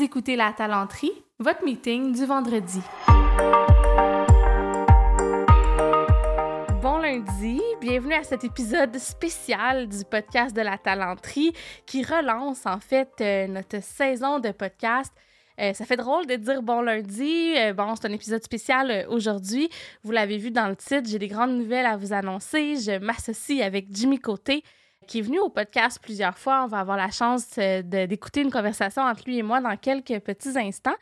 Écoutez La Talenterie, votre meeting du vendredi. Bon lundi, bienvenue à cet épisode spécial du podcast de La Talenterie qui relance en fait euh, notre saison de podcast. Euh, ça fait drôle de dire bon lundi. Euh, bon, c'est un épisode spécial aujourd'hui. Vous l'avez vu dans le titre, j'ai des grandes nouvelles à vous annoncer. Je m'associe avec Jimmy Côté qui est venu au podcast plusieurs fois. On va avoir la chance euh, d'écouter une conversation entre lui et moi dans quelques petits instants.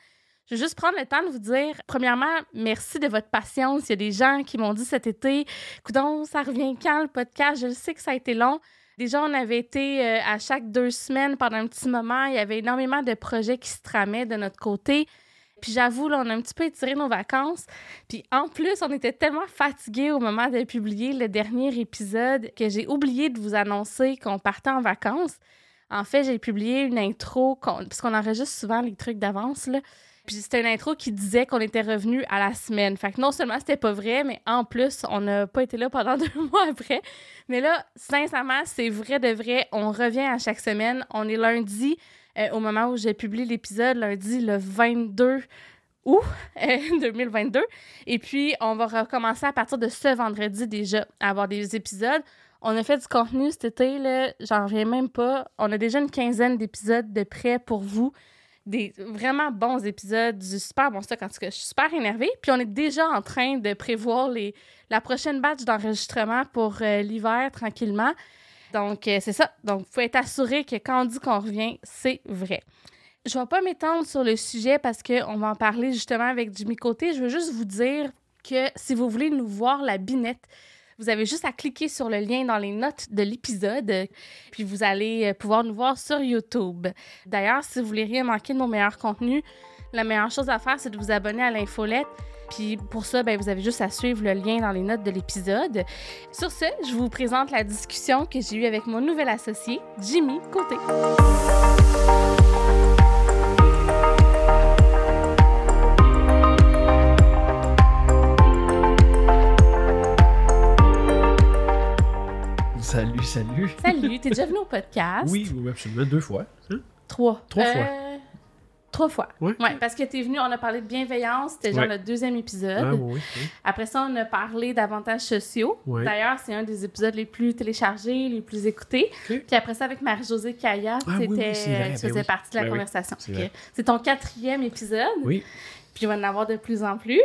Je vais juste prendre le temps de vous dire, premièrement, merci de votre patience. Il y a des gens qui m'ont dit cet été, coudon, ça revient quand le podcast? Je sais que ça a été long. Déjà, on avait été euh, à chaque deux semaines pendant un petit moment. Il y avait énormément de projets qui se tramaient de notre côté. Puis j'avoue, là, on a un petit peu étiré nos vacances. Puis en plus, on était tellement fatigués au moment de publier le dernier épisode que j'ai oublié de vous annoncer qu'on partait en vacances. En fait, j'ai publié une intro, parce qu'on enregistre souvent les trucs d'avance, là. Puis c'était une intro qui disait qu'on était revenu à la semaine. Fait que non seulement c'était pas vrai, mais en plus, on n'a pas été là pendant deux mois après. Mais là, sincèrement, c'est vrai de vrai. On revient à chaque semaine. On est lundi. Euh, au moment où j'ai publié l'épisode, lundi le 22 août 2022. Et puis, on va recommencer à partir de ce vendredi déjà à avoir des épisodes. On a fait du contenu cet été, là, j'en reviens même pas. On a déjà une quinzaine d'épisodes de prêt pour vous. Des vraiment bons épisodes, du super bon stock. En tout cas, je suis super énervée. Puis on est déjà en train de prévoir les, la prochaine batch d'enregistrement pour euh, l'hiver tranquillement. Donc, euh, c'est ça. Donc, vous pouvez être assuré que quand on dit qu'on revient, c'est vrai. Je ne vais pas m'étendre sur le sujet parce qu'on va en parler justement avec Jimmy Côté. Je veux juste vous dire que si vous voulez nous voir la binette, vous avez juste à cliquer sur le lien dans les notes de l'épisode, puis vous allez euh, pouvoir nous voir sur YouTube. D'ailleurs, si vous voulez rien manquer de mon meilleur contenu, la meilleure chose à faire, c'est de vous abonner à l'infolette puis pour ça, ben, vous avez juste à suivre le lien dans les notes de l'épisode. Sur ce, je vous présente la discussion que j'ai eue avec mon nouvel associé, Jimmy Côté. Salut, salut. Salut, t'es déjà venu au podcast? Oui, absolument, deux fois. Hein? Trois. Trois fois. Trois fois. Oui. Ouais, parce que tu es venu, on a parlé de bienveillance, c'était genre le deuxième épisode. Ah, oui, Après ça, on a parlé d'avantages sociaux. D'ailleurs, c'est un des épisodes les plus téléchargés, les plus écoutés. Puis après ça, avec Marie-Josée Kaya, ah, c'était, tu faisais ben partie de la ben conversation. C'est ton quatrième épisode. Oui. Puis il va en avoir de plus en plus.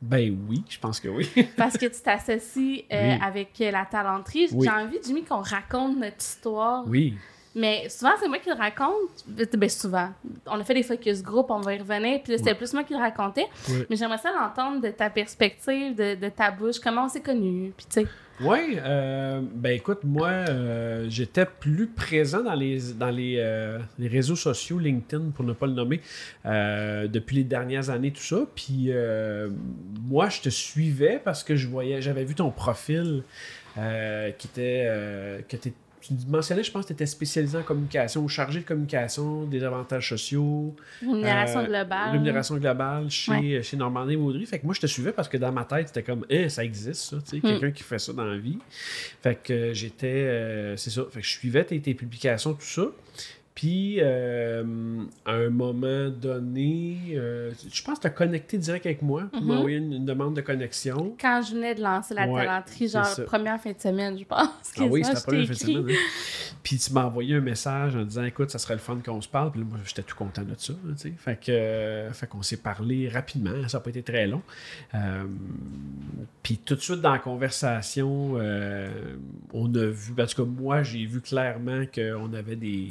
Ben oui, je pense que oui. Parce que tu t'associes euh, avec la talenterie. J'ai envie, Jimmy, qu'on raconte notre histoire. Oui. Mais souvent, c'est moi qui le raconte. Ben, souvent. On a fait des focus group, on va y revenir. Puis c'était plus moi qui le racontais. Mais j'aimerais ça l'entendre de ta perspective, de, ta bouche. Comment on s'est connus. Puis tu sais. Oui, euh, ben écoute, moi, euh, j'étais plus présent dans les, dans les, euh, les, réseaux sociaux, LinkedIn pour ne pas le nommer, depuis les dernières années, tout ça. Puis moi, je te suivais parce que je voyais, j'avais vu ton profil qui était, que tu mentionnais, je pense que tu étais spécialisé en communication ou chargé de communication, des avantages sociaux. Rémunération euh, globale. Rémunération globale chez, chez Normandie Maudry. Fait que moi, je te suivais parce que dans ma tête, c'était comme, eh, ça existe, ça, tu sais, hmm. quelqu'un qui fait ça dans la vie. Fait que j'étais, euh, c'est ça. Fait que je suivais tes, tes publications, tout ça. Puis, euh, à un moment donné, euh, je pense que tu as connecté direct avec moi. Tu m'as envoyé une, demande de connexion. Quand je venais de lancer la talenterie, genre première fin de semaine, je pense. ah oui, c'était la première fin de semaine. Hein. Puis, tu m'as envoyé un message en disant Écoute, ça serait le fun qu'on se parle. Puis moi, j'étais tout content de ça. sais. fait que, euh, fait qu'on s'est parlé rapidement. Ça n'a pas été très long. puis, tout de suite dans la conversation, on a vu, en tout cas, moi, j'ai vu clairement qu'on avait des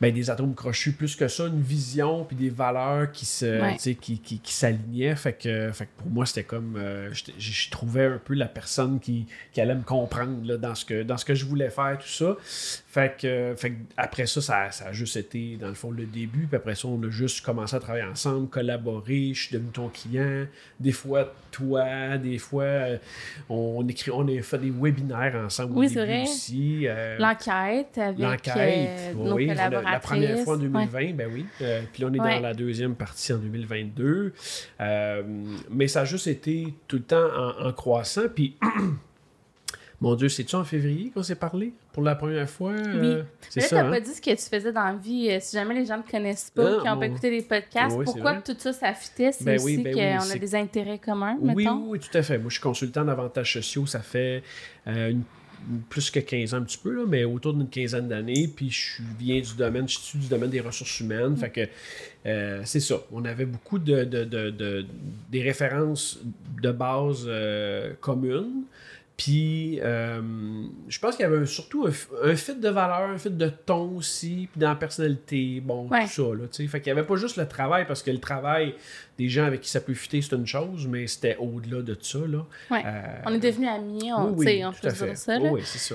ben, des atomes crochus, plus que ça, une vision puis des valeurs qui se qui, qui, qui s'alignaient. Fait que, fait que pour moi, c'était comme euh, je trouvais un peu la personne qui, qui allait me comprendre là, dans, ce que, dans ce que je voulais faire, tout ça. Fait que, fait après ça, ça, ça, a juste été, dans le fond, le début. Puis après ça, on a juste commencé à travailler ensemble, collaborer. Je suis devenu ton client. Des fois, toi. Des fois, euh, on, écrit, on a fait des webinaires ensemble oui, au début aussi. Euh, l'enquête avec L'enquête, euh, nos oui. La, première fois en 2020, ben oui. puis là, on est dans la deuxième partie en 2022. mais ça a juste été tout le temps en, en croissant. Puis... Mon Dieu, c'est-tu en février qu'on s'est parlé? pour la première fois? Oui. euh, c'est Là, ça. t'as hein? pas dit ce que tu faisais dans la vie. euh, si jamais les gens ne te connaissent pas, Non, qui n'ont pas écouté les podcasts, Oui, pourquoi tout ça, ça fitait? C'est Ben oui, ben qu'on oui, a des intérêts communs, Oui, mettons? oui, oui, tout à fait. Moi, je suis consultant d'avantages sociaux, ça fait euh, une- plus que 15 ans un petit peu, là, mais autour d'une quinzaine d'années. Puis je viens du domaine, je suis du domaine des ressources humaines. Mm. Fait que euh, c'est ça. On avait beaucoup de, de- de- de- des références de base euh, communes. Puis, euh, je pense qu'il y avait surtout un, un fit de valeur, un fit de ton aussi, puis dans la personnalité, bon, Ouais. tout ça, là, tu sais. Fait qu'il n'y avait pas juste le travail, parce que le travail, des gens avec qui ça peut fitter, c'est une chose, mais c'était au-delà de ça, là. Ouais. Euh, On est devenus amis, on, oui, oui, on peut dire ça. Oui, Là. oui, c'est ça.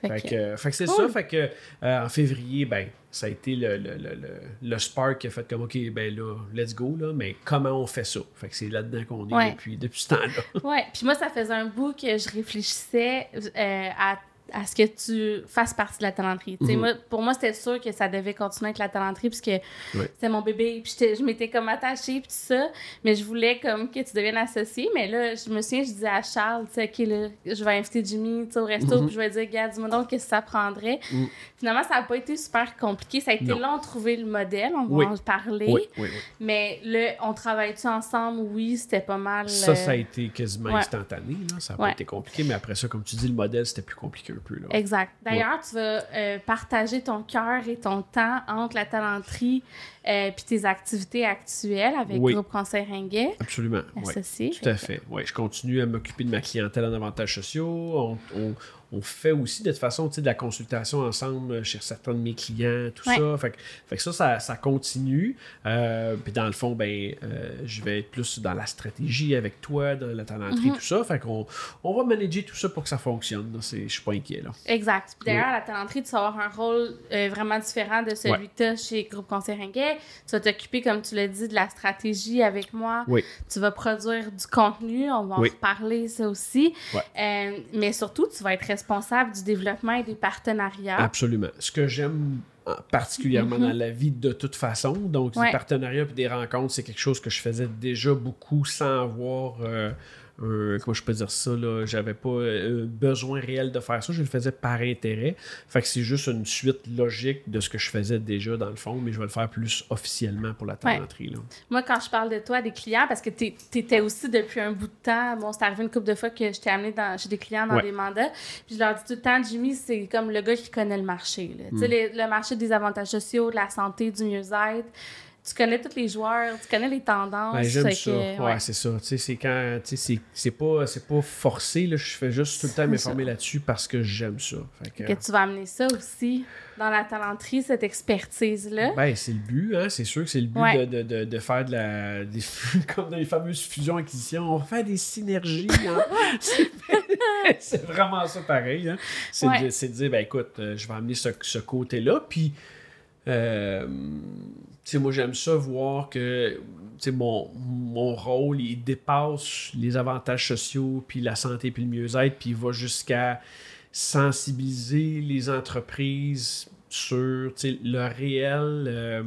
Fait Fait que- fait que c'est Cool. ça. Fait que euh, en février, ben, ça a été le, le, le, le, le spark qui a fait comme OK, ben là, let's go, là, mais comment on fait ça? Fait que c'est là-dedans qu'on est Ouais. depuis, depuis ce temps-là. Ouais, puis moi, ça faisait un bout que je réfléchissais euh, à, à ce que tu fasses partie de la talenterie. Mhm. moi, pour moi, c'était sûr que ça devait continuer avec la talenterie, puisque c'était mon bébé, puis je m'étais comme attachée, puis tout ça, mais je voulais comme que tu deviennes associé. Mais là, je me souviens, je disais à Charles, tu sais, OK, là, je vais inviter Jimmy au resto, Mhm. puis je vais dire, gars, dis-moi donc qu'est-ce que ça prendrait? Mhm. Finalement, ça n'a pas été super compliqué. Ça a été Non. long de trouver le modèle, on va Oui. en parler. Oui. Mais là, on travaille-tu ensemble? Oui, c'était pas mal. Ça, ça a euh, été quasiment ouais. instantané. Là. Ça n'a pas été compliqué, mais après ça, comme tu dis, le modèle, c'était plus compliqué Là. Exact. D'ailleurs, tu vas euh, partager ton cœur et ton temps entre la talenterie et puis tes activités actuelles avec Oui. Groupe Conseil Ringuet, Absolument. associé. Tout à fait. Ouais, je continue à m'occuper de ma clientèle en avantages sociaux. On, on- on fait aussi de toute façon de la consultation ensemble chez certains de mes clients, tout Ouais. ça. Fait que, fait que ça, ça, ça continue. Euh, puis dans le fond, ben, euh, je vais être plus dans la stratégie avec toi, dans la talenterie, Mhm. tout ça. Fait qu'on on va manager tout ça pour que ça fonctionne. Je suis pas inquiet. Là. Exact. Puis d'ailleurs, à la talenterie, tu vas avoir un rôle euh, vraiment différent de celui Ouais. que tu as chez Groupe Conseil Ringuet. Tu vas t'occuper, comme tu l'as dit, de la stratégie avec moi. Oui. Tu vas produire du contenu. On va Oui. en reparler, ça aussi. Ouais. Euh, mais surtout, tu vas être responsable du développement et des partenariats. Absolument. Ce que j'aime euh, particulièrement Mhm. dans la vie de toute façon, donc Ouais. des partenariats et des rencontres, c'est quelque chose que je faisais déjà beaucoup sans avoir euh, un- comment je peux dire ça là, j'avais pas euh, besoin réel de faire ça, je le faisais par intérêt. Fait que c'est juste une suite logique de ce que je faisais déjà dans le fond, mais je vais le faire plus officiellement pour la Ouais. talenterie là. Moi, quand je parle de toi à des clients, parce que tu étais aussi depuis un bout de temps, bon, c'est arrivé une couple de fois que je t'ai amené dans, chez des clients dans Ouais. des mandats, puis je leur dis tout le temps, Jimmy, c'est comme le gars qui connaît le marché. là. Tu sais, Mm. les- le marché des avantages sociaux, de la santé, du mieux-être. Tu connais tous les joueurs, tu connais les tendances. J'aime fait ça. que, ouais, ouais. c'est ça. Tu sais, c'est quand. Tu sais, c'est- pas, c'est pas forcé. Là. Je fais juste tout le temps m'informer là-dessus parce que j'aime ça. Fait que, Que tu vas amener ça aussi dans la talenterie, cette expertise-là. Ben, c'est le but, hein? c'est sûr que c'est le but Ouais. de, de, de, de faire de la. des- comme dans les fameuses fusions-acquisitions, on va faire des synergies. hein. c'est, vraiment ça pareil. Hein? C'est, Ouais. de, c'est de dire, ben écoute, euh, je vais amener ce, ce côté-là, puis. Euh, moi, j'aime ça voir que mon, mon rôle, il dépasse les avantages sociaux, puis la santé, puis le mieux-être, puis il va jusqu'à sensibiliser les entreprises sur le réel euh,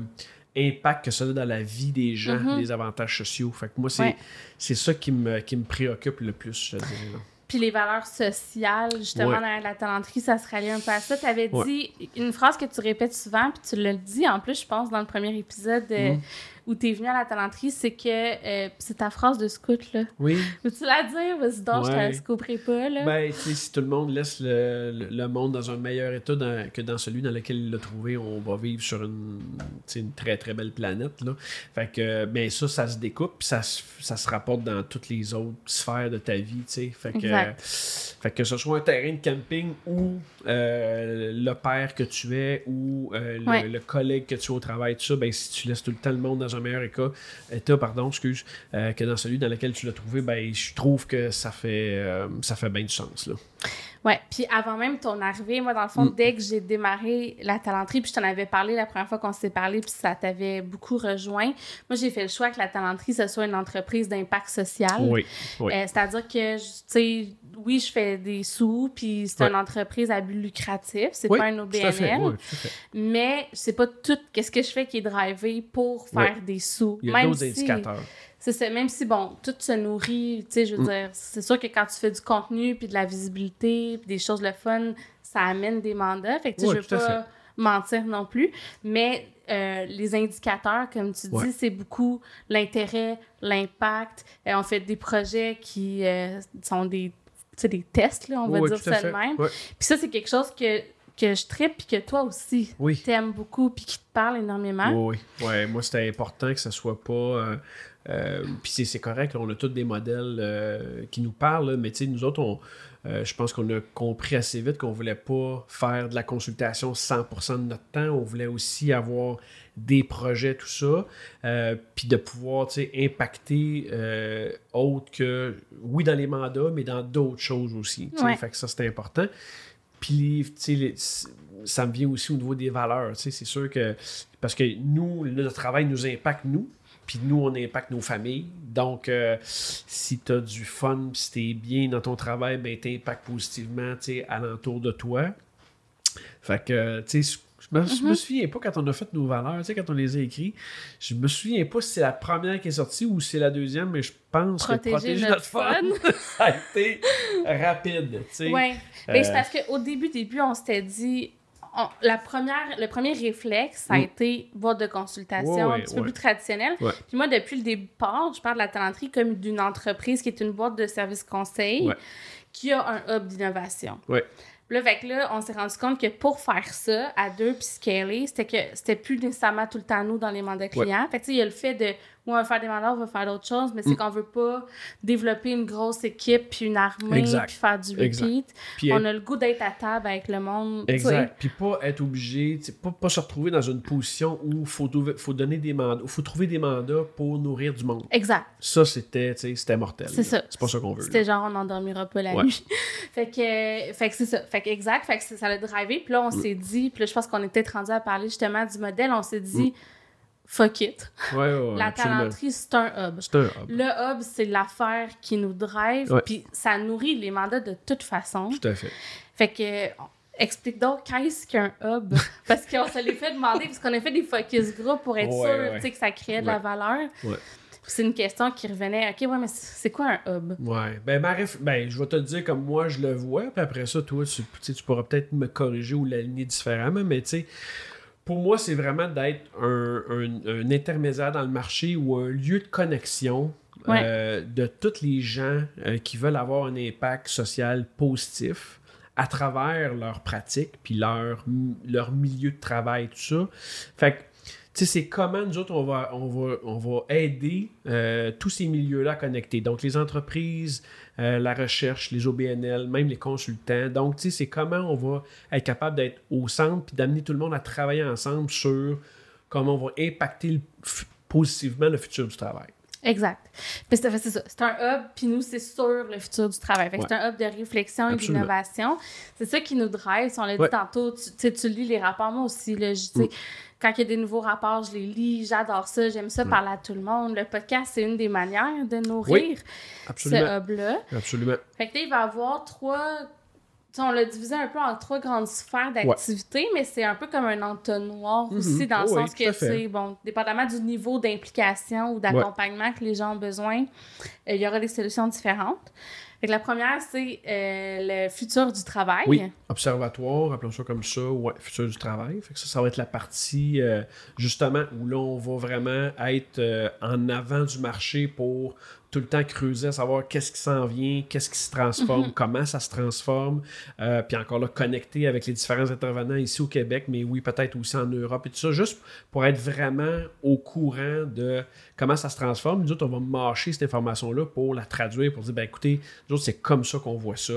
impact que ça a dans la vie des gens, Mhm. les avantages sociaux. Fait que moi, c'est, Ouais. ça qui me, qui me préoccupe le plus, je dirais. là. Puis les valeurs sociales, justement, Ouais. dans la talenterie, ça se rallie un peu à ça. Tu avais Ouais. dit une phrase que tu répètes souvent, puis tu l'as dit en plus, je pense, dans le premier épisode euh, Mhm. Où tu es venu à la talenterie, c'est que euh, c'est ta phrase de scout, là. Oui. Veux-tu la dire? Vas-y donc, je te la pas, là. Ben, tu sais, si tout le monde laisse le, le- le monde dans un meilleur état dans- que dans celui dans lequel il l'a trouvé, on va vivre sur une, une très très belle planète. Là. Fait que, ben, ça, ça se découpe, puis ça, se- ça se rapporte dans toutes les autres sphères de ta vie, tu sais. Fait que, Exact. fait que ce soit un terrain de camping ou euh, le père que tu es ou euh, le, Ouais. le collègue que tu as au travail, tout ça, ben, si tu laisses tout le temps le monde dans un meilleur état, état pardon, excuse, euh, que dans celui dans lequel tu l'as trouvé, ben, je trouve que ça fait, euh, ça fait bien du sens. Là. Ouais, puis avant même ton arrivée, moi, dans le fond, Mm. dès que j'ai démarré la talenterie, puis je t'en avais parlé la première fois qu'on s'est parlé, puis ça t'avait beaucoup rejoint, moi, j'ai fait le choix que la talenterie, ce soit une entreprise d'impact social. Oui, oui. Euh, C'est-à-dire que, tu sais, oui, je fais des sous, puis c'est Ouais. une entreprise à but lucratif, c'est Oui, pas un tout à fait, OBNL, oui, tout à fait. mais c'est pas tout qu'est-ce que je fais qui est drivé pour faire des sous. Il y a d'autres si- indicateurs. c'est ça, même si, bon, tout se nourrit, tu sais, je veux Mm. dire, c'est sûr que quand tu fais du contenu, puis de la visibilité, puis des choses le fun, ça amène des mandats. Fait que, tu sais, je veux pas mentir non plus. Mais euh, les indicateurs, comme tu dis, Ouais. c'est beaucoup l'intérêt, l'impact. Euh, on fait des projets qui euh, sont des, des tests, là, on va dire ça de même. Puis ça, c'est quelque chose que, que je tripe puis que toi aussi Oui. t'aimes beaucoup puis qui te parle énormément. Oui, oui. Ouais, moi, c'était important que ça soit pas. euh, euh, Puis c'est- correct, on a tous des modèles euh, qui nous parlent, là, mais tu sais, nous autres, on, euh, je pense qu'on a compris assez vite qu'on voulait pas faire de la consultation 100% de notre temps. On voulait aussi avoir des projets, tout ça, euh, puis de pouvoir impacter euh, autre que, oui, dans les mandats, mais dans d'autres choses aussi. Ouais. Fait que ça, c'était important. Puis, les- ça me vient aussi au niveau des valeurs. C'est sûr que. Parce que nous, notre travail nous impacte, nous. Puis nous, on impacte nos familles. Donc, euh, si tu as du fun, si tu es bien dans ton travail, ben, tu impactes positivement tu sais, alentour de toi. Fait que, tu sais, je me, me souviens pas quand on a fait nos valeurs, tu sais, quand on les a écrits. Je me souviens pas si c'est la première qui est sortie ou si c'est la deuxième, mais je pense Protéger que protéger notre notre fun, ça a été rapide. tu sais. Ouais. Ben, c'est Euh, parce qu'au début, début, on s'était dit. On- la première, le premier réflexe, ça a Mm. été boîte de consultation, Ouais, un petit peu ouais. plus traditionnel. Ouais. Puis moi, depuis le départ, je parle de la talenterie comme d'une entreprise qui est une boîte de services conseils Ouais. qui a un hub d'innovation. Là, fait que là, on s'est rendu compte que pour faire ça, à deux, puis scaler, c'était que c'était plus nécessairement tout le temps nous dans les mandats clients. Fait que, tu sais, il y a le fait de, oui, on va faire des mandats, on va faire d'autres choses, mais c'est Mm. qu'on veut pas développer une grosse équipe, puis une armée, Exact. puis faire du repeat. Puis On a le goût d'être à table avec le monde. Exact. Puis pas être obligé, pas, pas se retrouver dans une position où il faut, donner des mandats, faut trouver des mandats pour nourrir du monde. Exact. Ça, c'était, mortel. C'est ça. C'est pas ça qu'on veut. C'était genre, on n'endormira pas la Ouais. nuit. fait que, fait que c'est ça. Fait que exact. Fait que ça l'a drivé. Puis là, on Mm. s'est dit, puis là, je pense qu'on peut-être rendu à parler justement du modèle. On s'est dit, fuck it. Ouais, ouais, ouais, la talenterie, c'est un hub. C'est un hub. Le hub, c'est l'affaire qui nous drive, puis ça nourrit les mandats de toute façon. Tout à fait. Fait que, explique donc qu'est-ce qu'un hub? parce qu'on se l'est fait demander, parce qu'on a fait des focus group pour être sûr que ça créait de la valeur. C'est une question qui revenait, OK, ouais, mais c'est quoi un hub? Ouais. Ben, ma réf- ben, je vais te le dire comme moi je le vois, puis après ça, toi, tu, tu pourras peut-être me corriger ou l'aligner différemment, mais tu sais, pour moi, c'est vraiment d'être un, un- un intermédiaire dans le marché ou un lieu de connexion euh, de tous les gens euh, qui veulent avoir un impact social positif à travers leurs pratiques puis leur, leur milieu de travail, tout ça. Fait que, sais, c'est comment nous autres, on va, on va, on va aider euh, tous ces milieux-là à connecter. Donc, les entreprises, euh, la recherche, les OBNL, même les consultants. Donc, tu sais, c'est comment on va être capable d'être au centre puis d'amener tout le monde à travailler ensemble sur comment on va impacter positivement le futur du travail. Exact. Puis c'est ça. C'est un hub, puis nous, c'est sur le futur du travail. Fait que Ouais. c'est un hub de réflexion et d'innovation. C'est ça qui nous drive. Si on l'a dit tantôt, tu, tu lis les rapports, moi aussi. Là, je- Mm. Quand il y a des nouveaux rapports, je les lis, j'adore ça, j'aime ça parler à tout le monde. Le podcast, c'est une des manières de nourrir ce Absolument. hub-là. Absolument. Fait que là, il va y avoir trois. On l'a divisé un peu en trois grandes sphères d'activité, mais c'est un peu comme un entonnoir Mhm. aussi, dans le Oh sens que c'est, bon, dépendamment du niveau d'implication ou d'accompagnement que les gens ont besoin, euh, il y aura des solutions différentes. Fait que la première, c'est euh, le futur du travail. Oui, observatoire, appelons ça comme ça, ouais, futur du travail. Fait que ça, ça va être la partie, euh, justement, où là, on va vraiment être en avant du marché pour tout le temps creuser, à savoir qu'est-ce qui s'en vient, qu'est-ce qui se transforme, comment ça se transforme, euh, puis encore là, connecter avec les différents intervenants ici au Québec, mais oui, peut-être aussi en Europe et tout ça, juste pour être vraiment au courant de comment ça se transforme. Nous autres, on va mâcher cette information-là pour la traduire, pour dire, ben écoutez, nous autres, c'est comme ça qu'on voit ça.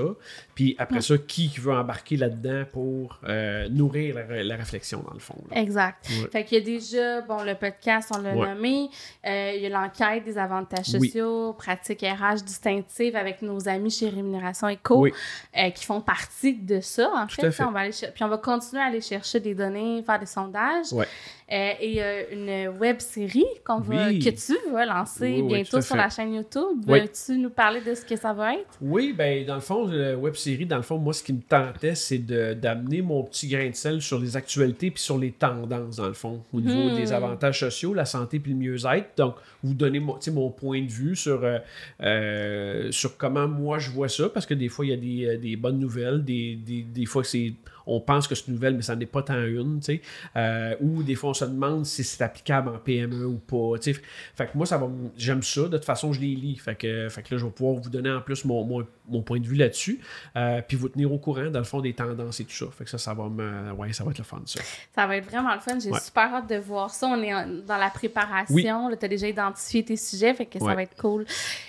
Puis après ça, qui veut embarquer là-dedans pour euh, nourrir la, la réflexion, dans le fond. là. Exact. Ouais. Fait qu'il y a déjà, bon, le podcast, on l'a Ouais. nommé. Euh, il y a l'enquête des avantages Oui. sociaux, pratiques RH distinctives avec nos amis chez Rémunération Eco Oui. euh, qui font partie de ça, en Tout fait. à fait. On va aller Puis on va continuer à aller chercher des données, faire des sondages. Ouais. Euh, et euh, une web série qu'on va, Oui. que tu vas lancer Oui, oui, tout bientôt sur la chaîne YouTube. Veux-tu nous parler de ce que ça va être? Oui, ben dans le fond, la web série, dans le fond, moi, ce qui me tentait, c'est de- d'amener mon petit grain de sel sur les actualités puis sur les tendances, dans le fond, au niveau Hmm. des avantages sociaux, la santé puis le mieux-être. Donc, vous donner mon, mon point de vue sur, euh, euh, sur comment moi je vois ça, parce que des fois, il y a des, euh, des bonnes nouvelles, des, des, des fois, c'est on pense que c'est une nouvelle, mais ça n'est pas tant une, tu sais. Euh, ou des fois, on se demande si c'est applicable en PME ou pas, tu sais. Fait que moi, ça va, j'aime ça. De toute façon, je les lis. Fait que, fait que là, je vais pouvoir vous donner en plus mon, mon, mon point de vue là-dessus. Euh, puis vous tenir au courant, dans le fond, des tendances et tout ça. Fait que ça, ça va me. Ouais, ça va être le fun, ça. Ça va être vraiment le fun. J'ai Ouais. super hâte de voir ça. On est dans la préparation. Tu as déjà identifié tes sujets, fait que ça va être cool.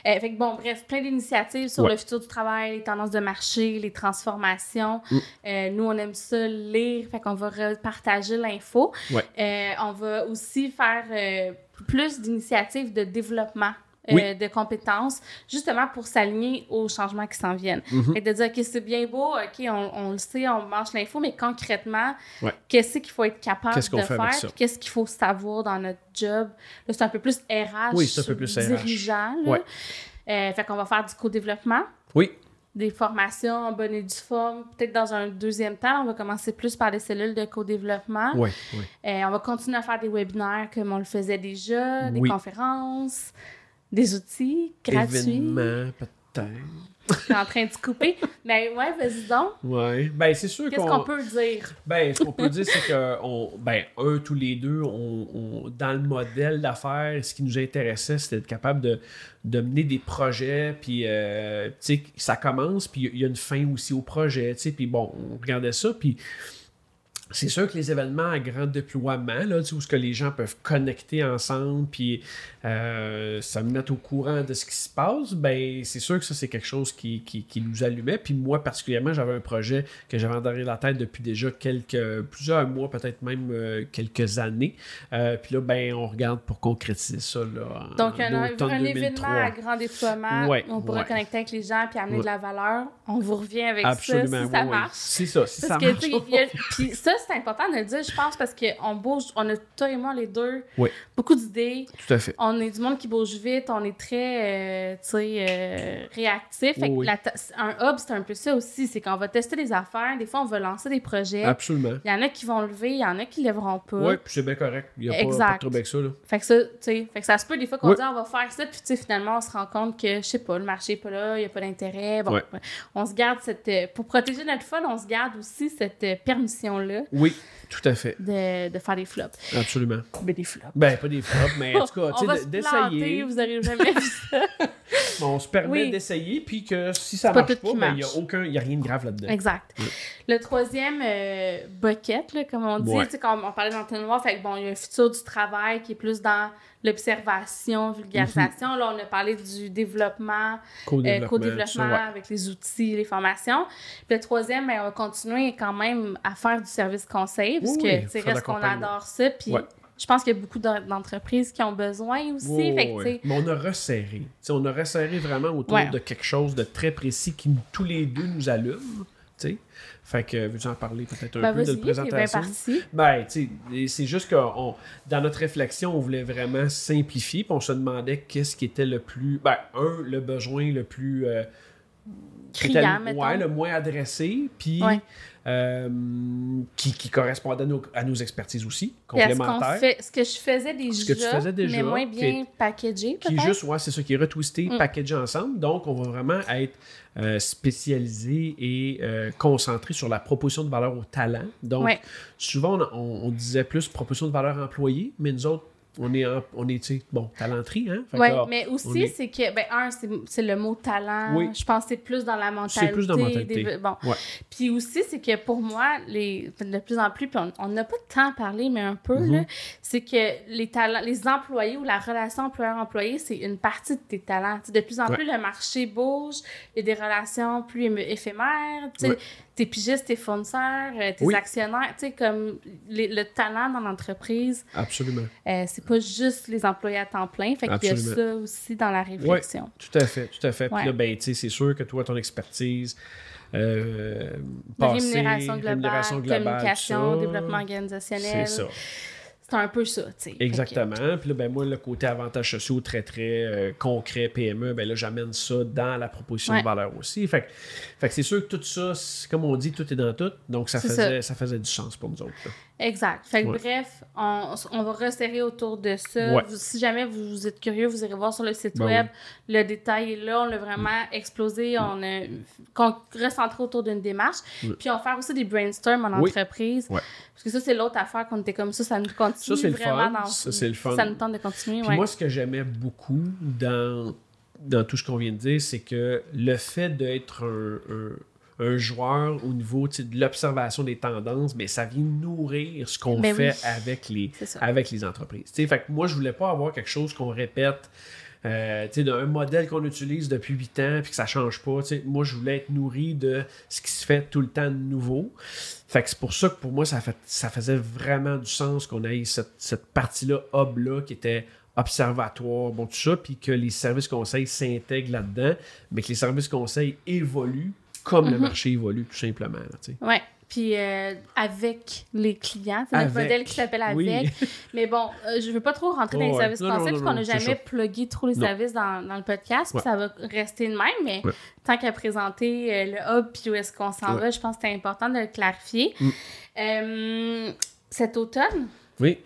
Euh, fait que bon, bref, plein d'initiatives sur Ouais. le futur du travail, les tendances de marché, les transformations. Mm. Euh, nous, on aime ça lire, fait qu'on va repartager l'info. Ouais. Euh, on va aussi faire euh, plus d'initiatives de développement. euh, Oui. de compétences, justement pour s'aligner aux changements qui s'en viennent. Fait que de dire, OK, c'est bien beau, OK, on, on le sait, on mange l'info, mais concrètement, Ouais. qu'est-ce qu'il faut être capable de faire, qu'est-ce qu'il faut savoir dans notre job? Là, c'est un peu plus RH, Oui, un peu plus RH. dirigeant. là. Ouais. Euh, fait qu'on va faire du co-développement, Oui. Des formations en bonne et due forme. Peut-être dans un deuxième temps, on va commencer plus par les cellules de co-développement. Oui. Oui. Euh, on va continuer à faire des webinaires comme on le faisait déjà, des Oui. conférences, des outils gratuits. Événements, peut-être. Je suis en train de couper. Mais ouais, vas-y donc. Ouais. Ben, c'est sûr Qu'est-ce qu'on peut dire? Ben, ce qu'on peut dire, c'est que, on, ben, un, tous les deux, on, on- dans le modèle d'affaires, ce qui nous intéressait, c'était d'être capable de, de mener des projets, puis, euh, tu sais, ça commence, puis il y a une fin aussi au projet, tu sais, puis bon, on regardait ça, puis c'est sûr que les événements à grand déploiement, là, où ce que les gens peuvent connecter ensemble, puis euh, ça me met au courant de ce qui se passe, ben c'est sûr que ça, c'est quelque chose qui, qui, qui nous allumait. Puis moi, particulièrement, j'avais un projet que j'avais en derrière la tête depuis déjà quelques, plusieurs mois, peut-être même euh, quelques années. Euh, puis là, ben, on regarde pour concrétiser ça, là, Donc, un, un 2003. événement à grand déploiement, Ouais, on pourra ouais. connecter avec les gens puis amener Ouais. de la valeur. On vous revient avec Absolument, ça si ça marche. C'est ça, si Parce ça marche. puis ça, c'est important de le dire, je pense, parce qu'on bouge, on a, toi et moi, les deux, Oui. beaucoup d'idées. Tout à fait. On est du monde qui bouge vite, on est très, euh, tu sais, euh, réactif. Fait que Oui. la ta- un hub, c'est un peu ça aussi, c'est qu'on va tester des affaires. Des fois, on va lancer des projets. Absolument. Il y en a qui vont lever, il y en a qui lèveront pas. Oui, puis c'est bien correct. Il n'y a pas, Exact. pas de trouble avec ça. Là. Fait que ça, tu sais, fait que ça se peut des fois qu'on Oui. dit on va faire ça, puis tu sais, finalement, on se rend compte que, je sais pas, le marché n'est pas là, il n'y a pas d'intérêt. Bon, on se garde cette. euh, Pour protéger notre fun, on se garde aussi cette permission-là Oui, tout à fait. de, de faire des flops. Absolument. Mais des flops. Ben, pas des flops, mais en tout cas, d'essayer. vous n'aurez jamais vu ça. On se permet Oui. d'essayer, puis que si ça pas marche tout pas, qui ben, il n'y a marche. aucun, il y a rien de grave là-dedans. Exact. Le troisième euh, bucket, là, comme on dit, Ouais. tu sais, quand on parlait d'entonnoir, fait que bon, il y a un futur du travail qui est plus dans l'observation, vulgarisation. Là, on a parlé du développement, euh, Co-développement. ouais. avec les outils, les formations. Puis le troisième, ben, on va continuer quand même à faire du service conseil, parce Oui, que reste qu'on adore ça. Puis Ouais. je pense qu'il y a beaucoup d'en- d'entreprises qui ont besoin aussi. Fait que, Mais on a resserré. On a resserré vraiment autour Ouais. de quelque chose de très précis qui tous les deux nous allume. Fait que, veux-tu en parler peut-être un ben, peu de la présentation? parti. Ben, tu sais, c'est juste que on- dans notre réflexion, on voulait vraiment simplifier, puis on se demandait qu'est-ce qui était le plus. Ben, un, le besoin le plus. euh, était Criant, ouais, le moins adressé, puis Ouais. Euh, qui, qui à nos, à nos expertises aussi, complémentaires. fait ce que je faisais déjà, Ce que tu faisais déjà, mais moins bien packagé, qui juste, ouais, c'est ça, qui est retwisté, Mm. packagé ensemble. Donc, on va vraiment être euh, spécialisé et euh, concentré sur la proposition de valeur au talent. Donc, Ouais. souvent, on, on- on disait plus proposition de valeur employé, mais nous autres, on est, en- on est bon, talenterie, hein? Oui, mais aussi, est- c'est que, ben, un, c'est le mot talent. Oui. Je pense que c'est plus dans la mentalité. C'est plus dans la mentalité. des- bon. Ouais. Puis aussi, c'est que pour moi, les, de plus en plus, puis on- n'a pas de temps à parler, mais un peu, là, c'est que les talents, les employés ou la relation employeur-employé, c'est une partie de tes talents. De plus en Ouais. plus, le marché bouge, il y a des relations plus éphémères. Tu sais, Ouais. Tes pigistes, tes fournisseurs, euh, tes Oui. actionnaires, tu sais, comme les- le talent dans l'entreprise, Absolument. euh, c'est pas juste les employés à temps plein. Fait qu'il y a ça aussi dans la réflexion. Tout à fait, tout à fait. Puis Ouais. là, ben, tu sais, c'est sûr que toi, ton expertise, euh, passée, rémunération globale, rémunération globale, communication, développement organisationnel. C'est ça. C'est un peu ça, tu sais. Exactement. Puis là, ben moi, le côté avantages sociaux très, très euh, concret, PME, ben là, j'amène ça dans la proposition de valeur aussi. Fait, que- fait que c'est sûr que tout ça, comme on dit, tout est dans tout. Donc, ça faisait, ça. faisait du sens pour nous autres. là. Exact. Fait que Ouais. bref, on, on va resserrer autour de ça. Ouais. Vous- si jamais vous, vous êtes curieux, vous irez voir sur le site Ben web. Le détail est là. On l'a vraiment explosé. On a con- recentré autour d'une démarche. Puis on va faire aussi des brainstorms en entreprise. Parce que ça, c'est l'autre affaire qu'on était comme ça. Ça nous continue Ça, le vraiment fun. dans Ça, c'est le fun. Ça nous tente de continuer. Puis ouais. moi, ce que j'aimais beaucoup dans, dans tout ce qu'on vient de dire, c'est que le fait d'être un, un- un joueur au niveau de l'observation des tendances, mais ça vient nourrir ce qu'on Ben fait oui. avec, les, avec les entreprises. Fait que moi, je voulais pas avoir quelque chose qu'on répète. euh, d'un modèle qu'on utilise depuis 8 ans puis que ça change pas. Moi, je voulais être nourri de ce qui se fait tout le temps de nouveau. Fait que c'est pour ça que pour moi, ça, fait, ça faisait vraiment du sens qu'on ait cette, cette partie-là, hub-là, qui était observatoire, bon, tout ça, puis que les services conseils s'intègrent là-dedans, mais que les services conseils évoluent comme le Mhm. marché évolue, tout simplement. Ouais. Puis euh, avec les clients, c'est notre modèle qui s'appelle avec. Oui. Mais bon, euh, je veux pas trop rentrer dans les services Non, non, conseils non, parce qu'on n'a jamais plugué trop les Non. services dans, dans le podcast. Puis ça va rester de même, mais Ouais. tant qu'à présenter euh, le hub puis où est-ce qu'on s'en Ouais. va, je pense que c'est important de le clarifier. Mm. Euh, cet automne, Oui,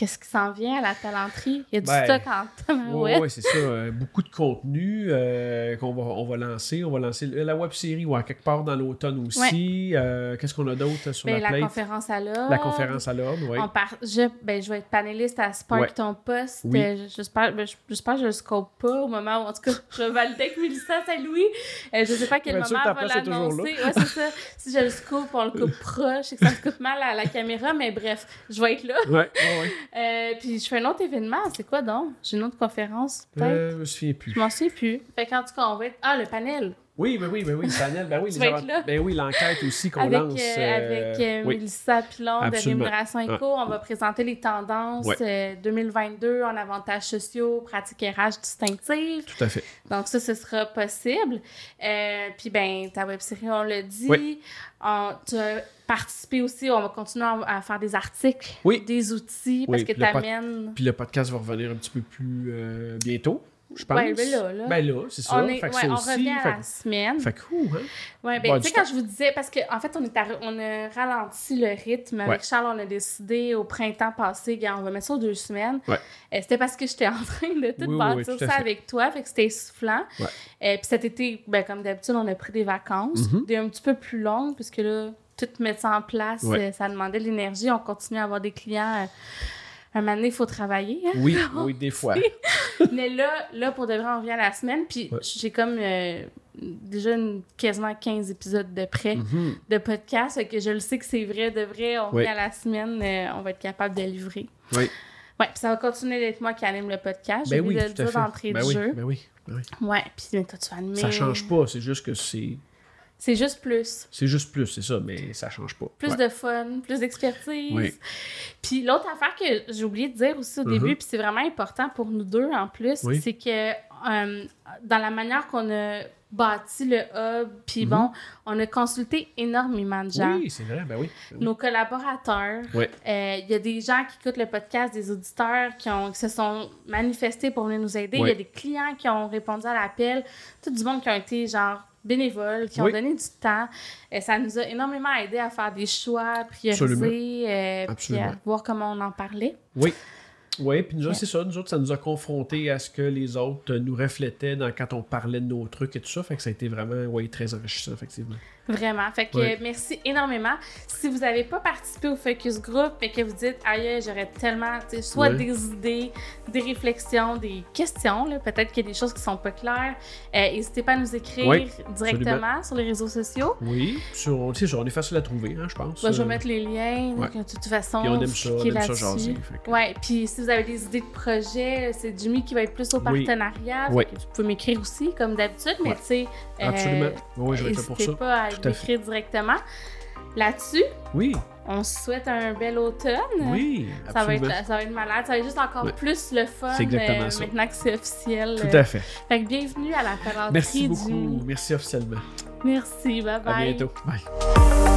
qu'est-ce qui s'en vient à la talenterie? Il y a du Ben, stock en ouais, c'est ça. euh, beaucoup de contenu euh, qu'on va, on va lancer. On va lancer la web série ouais, quelque part dans l'automne aussi. Euh, Qu'est-ce qu'on a d'autre sur Ben, la la plate? conférence à l'ordre. La conférence à l'ordre, oui. Je, ben, je vais être panéliste à Spark Ouais. ton poste. Oui. Euh, J'espère ben, j'espère que je le scope pas au moment où, en tout cas, je valider avec Mélissa Saint-Louis. Je sais pas à quel moment elle va l'annoncer. Ouais, c'est ça. Si je le scope, on le coupe proche et que ça se coupe mal à la caméra, mais bref, je vais être là. Ouais, ouais, ouais. Euh, puis je fais un autre événement. C'est quoi donc? J'ai une autre conférence, peut-être? Euh, je me souviens plus. Je m'en souviens plus. Fait qu'en tout cas, on va être. Ah, le panel! Oui, ben oui, ben oui, Daniel, ben oui, les ben oui, l'enquête aussi qu'on Avec, lance. euh, euh, avec euh, oui. Mélissa Pilon de. Rémunération Éco, on va présenter les tendances Ouais. euh, 2022 en avantages sociaux, pratiques RH distinctives. Tout à fait. Donc ça, ce sera possible. Euh, puis ben, ta web série, on l'a dit. Oui. On- tu as participé aussi, on va continuer à, à faire des articles, Oui. des outils, parce que le tu amènes... Puis le podcast va revenir un petit peu plus euh, bientôt, je pense. Ouais, ben là, là. Ben là, c'est ça. on, est, fait que ouais, ça on aussi, revient fait, à la semaine. fait que, ouh, hein. Ouais, Bon, ben, tu sais, quand je vous disais, parce qu'en en fait, on, est à- on a ralenti le rythme. Avec Ouais. Charles, on a décidé au printemps passé, on va mettre ça aux deux semaines. Ouais. Euh, c'était parce que j'étais en train de tout Oui, bâtir oui, tout à ça avec toi, fait que c'était soufflant. Ouais. Euh, Puis cet été, ben, comme d'habitude, on a pris des vacances, Mhm. des un petit peu plus longues, puisque là, tout mettre ça en place, euh, ça demandait de l'énergie. On continue à avoir des clients. Un moment donné, il faut travailler. hein? Oui, oui, des fois. Mais là, là, pour de vrai, on revient à la semaine. Puis Ouais. j'ai comme euh, déjà une- quasiment 15 épisodes de près Mhm. de podcast. Fait que je le sais que c'est vrai, de vrai, on Oui. revient à la semaine, euh, on va être capable de livrer. Oui. Ouais, puis ça va continuer d'être moi qui anime le podcast. Ben oublié oui, de le dire d'entrée Ben de oui, jeu. ben oui, ben oui. Ouais, puis toi, tu vas animer. Ça change pas, c'est juste que c'est. C'est juste plus. C'est juste plus, c'est ça, mais ça change pas. Plus Ouais. de fun, plus d'expertise. Oui. Puis l'autre affaire que j'ai oublié de dire aussi au Mhm. début, puis c'est vraiment important pour nous deux en plus, Oui. c'est que euh, dans la manière qu'on a bâti le hub, puis Mhm. bon, on a consulté énormément de gens. Oui, c'est vrai, ben oui. Ben oui. Nos collaborateurs, Oui. euh, il y a des gens qui écoutent le podcast, des auditeurs qui, ont, qui se sont manifestés pour venir nous aider. Il y a des clients qui ont répondu à l'appel. Tout du monde qui ont été genre bénévoles, qui ont Oui. donné du temps. Euh, ça nous a énormément aidé à faire des choix, prioriser, euh, puis à voir comment on en parlait. Oui. Oui, puis nous autres, c'est ça. Nous autres, ça nous a confrontés à ce que les autres nous reflétaient dans, quand on parlait de nos trucs et tout ça. Fait que ça a été vraiment ouais, très enrichissant, effectivement. Vraiment. Fait que euh, merci énormément. Si vous n'avez pas participé au Focus Group et que vous dites, aïe, j'aurais tellement, tu sais, soit des idées, des réflexions, des questions, peut-être qu'il y a des choses qui sont pas claires, euh, n'hésitez pas à nous écrire directement sur les réseaux sociaux. Oui, sur, tu sais, on est facile à trouver, hein, je pense. Bah, je vais Euh, mettre les liens, donc, de toute façon. Puis on aime ça, on aime ça jaser. que- Ouais, puis si vous avez des idées de projet, c'est Jimmy qui va être plus au partenariat. Vous pouvez m'écrire aussi, comme d'habitude, mais tu sais. euh, Absolument. Oui, je vais être là pour ça. pas à Tout à fait. directement. Là-dessus, Oui, on se souhaite un bel automne. oui, Ça va, être, absolument. ça va être malade, ça va être juste encore plus le fun exactement euh, ça. maintenant que c'est officiel. Tout à fait. Fait que bienvenue à la palanterie Merci du... beaucoup. Merci officiellement. Merci, bye bye. À bientôt. Bye.